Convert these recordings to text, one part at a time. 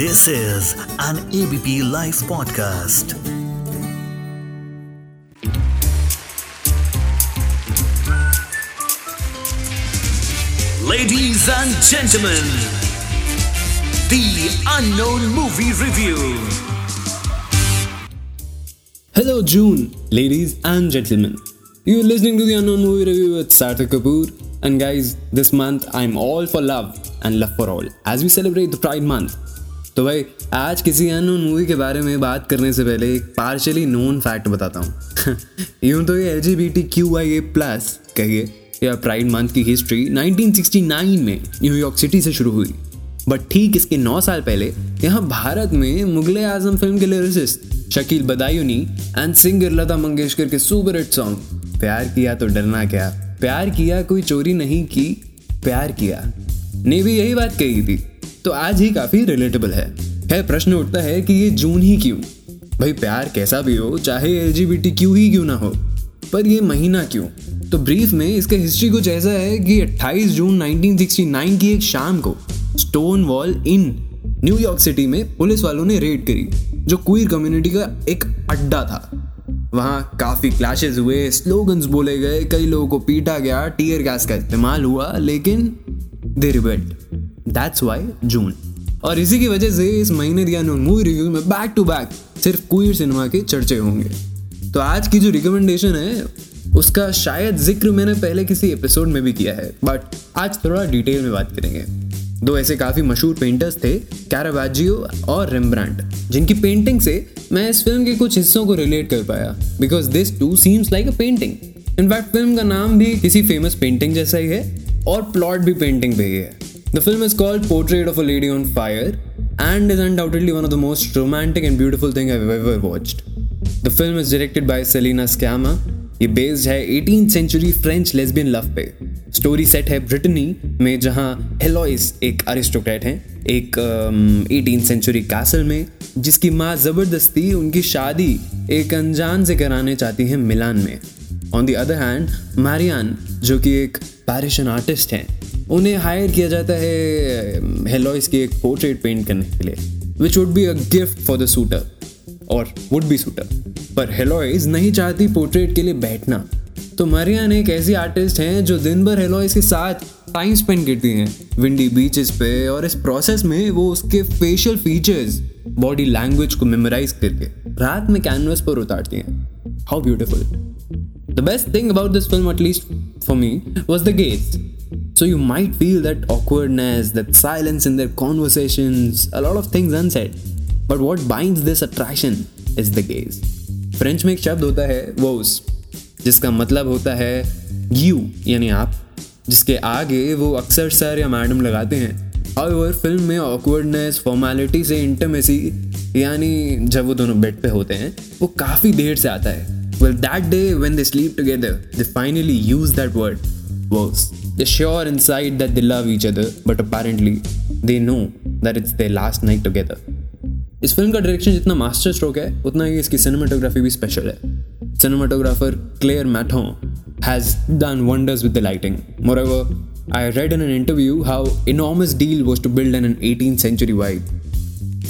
This is an ABP Life podcast. Ladies and gentlemen, the unknown movie review. Hello, June, ladies and gentlemen. You're listening to the Unknown Movie Review with Sarthak Kapoor. And guys, this month I'm all for love and love for all as we celebrate the Pride Month. तो भाई, आज किसी unknown movie के बारे में बात करने से पहले एक पार्शली नोन फैक्ट बताता हूँ। यूँ तो ये L G B T Q I A plus कहिए, या प्राइड मंथ की हिस्ट्री 1969 में न्यूयॉर्क सिटी से शुरू हुई। बट ठीक इसके नौ साल पहले, यहाँ भारत में मुगल आज़म फ़िल्म के lyricist Shakeel Badayuni and singer Lata Mangeshkar के सुपर हिट सॉन्ग प्यार किया तो डरना क्या? प्यार किया कोई चोरी नहीं की, प्यार किया। ने भी यही बात कही थी। तो आज ही काफ़ी रिलेटेबल है। है, प्रश्न उठता है कि ये जून ही क्यों? भाई प्यार कैसा भी हो, चाहे एल क्यों ही क्यों ना हो, पर ये महीना क्यों? तो ब्रीफ में इसका हिस्ट्री कुछ ऐसा है कि 28 जून 1969 की एक शाम को Stonewall Inn New York City में पुलिस वालों ने रेड करी, जो क्वीर कम्युनिटी का एक अड्डा था। वहाँ काफ़ी क्लैशेस हुए स्लोगन्स बोले गए, कई लोगों को पीटा गया टीयर गैस का इस्तेमाल हुआ, लेकिन दे रिबेल्ड दैट्स वाई जून और इसी की वजह से इस महीने दिया मूवी रिव्यू में बैक टू बैक सिर्फ़ क्वीर सिनेमा के चर्चे होंगे। तो आज की जो रिकमेंडेशन है, उसका शायद ज़िक्र मैंने पहले किसी एपिसोड में भी किया है बट आज थोड़ा डिटेल में बात करेंगे। दो ऐसे काफ़ी मशहूर पेंटर्स थे कैराबाजियो और रिम्ब्रांड जिनकी पेंटिंग से मैं इस फ़िल्म के कुछ हिस्सों को रिलेट कर पाया because this too seems like a painting in fact film का नाम भी किसी फ़ेमस पेंटिंग जैसा ही है, और प्लॉट भी पेंटिंग पे ही है। The film is called portrait of a lady on fire and is undoubtedly one of the most romantic and beautiful thing I've ever watched. The film is directed by Selena Sciamma ये based है eighteen century French lesbian love पे। Story set है Brittany में जहाँ हेलोइस एक aristocrat हैं, एक eighteen century castle में, जिसकी माँ ज़बरदस्ती उनकी शादी एक अनजान से कराने चाहती है मिलान में। On the other hand Marianne जो कि एक पैरिशन आर्टिस्ट हैं उन्हें हायर किया जाता है हेलोइस की एक पोर्ट्रेट पेंट करने के लिए which would be a gift for the suitor और वुड बी सूटर पर हेलोइस नहीं चाहती पोर्ट्रेट के लिए बैठना। तो मरियान एक ऐसी आर्टिस्ट हैं जो दिन भर हेलोइस के साथ टाइम स्पेंड करती हैं। विंडी बीचेस पे और इस प्रोसेस में वो उसके फेशियल फीचर्स बॉडी लैंग्वेज को मेमोराइज करके रात में कैनवस पर उतारती हैं। How beautiful the best thing about this film at least for me was the gaze So you might feel that awkwardness, that silence in their conversations, a lot of things unsaid. But what binds this attraction is the gaze. French में एक शब्द होता है वोस जिसका मतलब होता है you यानी आप जिसके आगे वो अक्सर सर या मैडम लगाते हैं और फ़िल्म में ऑकवर्डनेस फॉर्मेलिटी से इंटरमेसी यानी जब वो दोनों बेड पे होते हैं वो काफ़ी देर से आता है well that day when they sleep together they finally use that word wash They sure inside that they love each other but apparently they know that it's their last night together इस film का direction जितना master stroke है उतना ही इसकी cinematography भी special है cinematographer Claire Mathon has done wonders with the lighting. Moreover, I read in an interview how enormous deal was to build an 18th century vibe.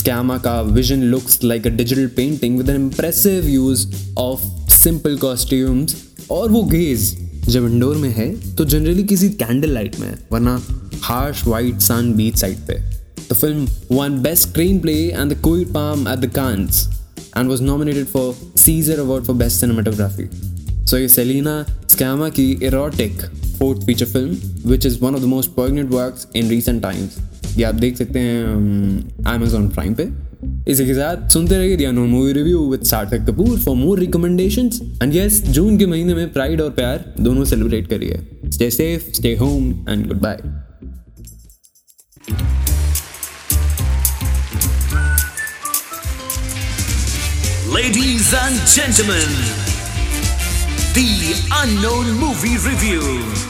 Scamma ka vision looks like a digital painting with an impressive use of simple costumes और वो gauge जब indoor में है तो generally किसी candle light में, वरना harsh white sun beach side पे। The film won best screenplay and queer palm at the Cannes and was nominated for Cesar award for best cinematography so ये Celine Sciamma की erotic fourth feature film which is one of the most poignant work in recent times ये आप देख सकते हैं Amazon prime पे। इसी के साथ सुनते रहिए दिया no movie review with Sarthak Kapoor for more recommendations and yes June के महीने में प्राइड और प्यार दोनों सेलिब्रेट करिए। Stay safe stay home and good bye Ladies and gentlemen, the unknown movie review.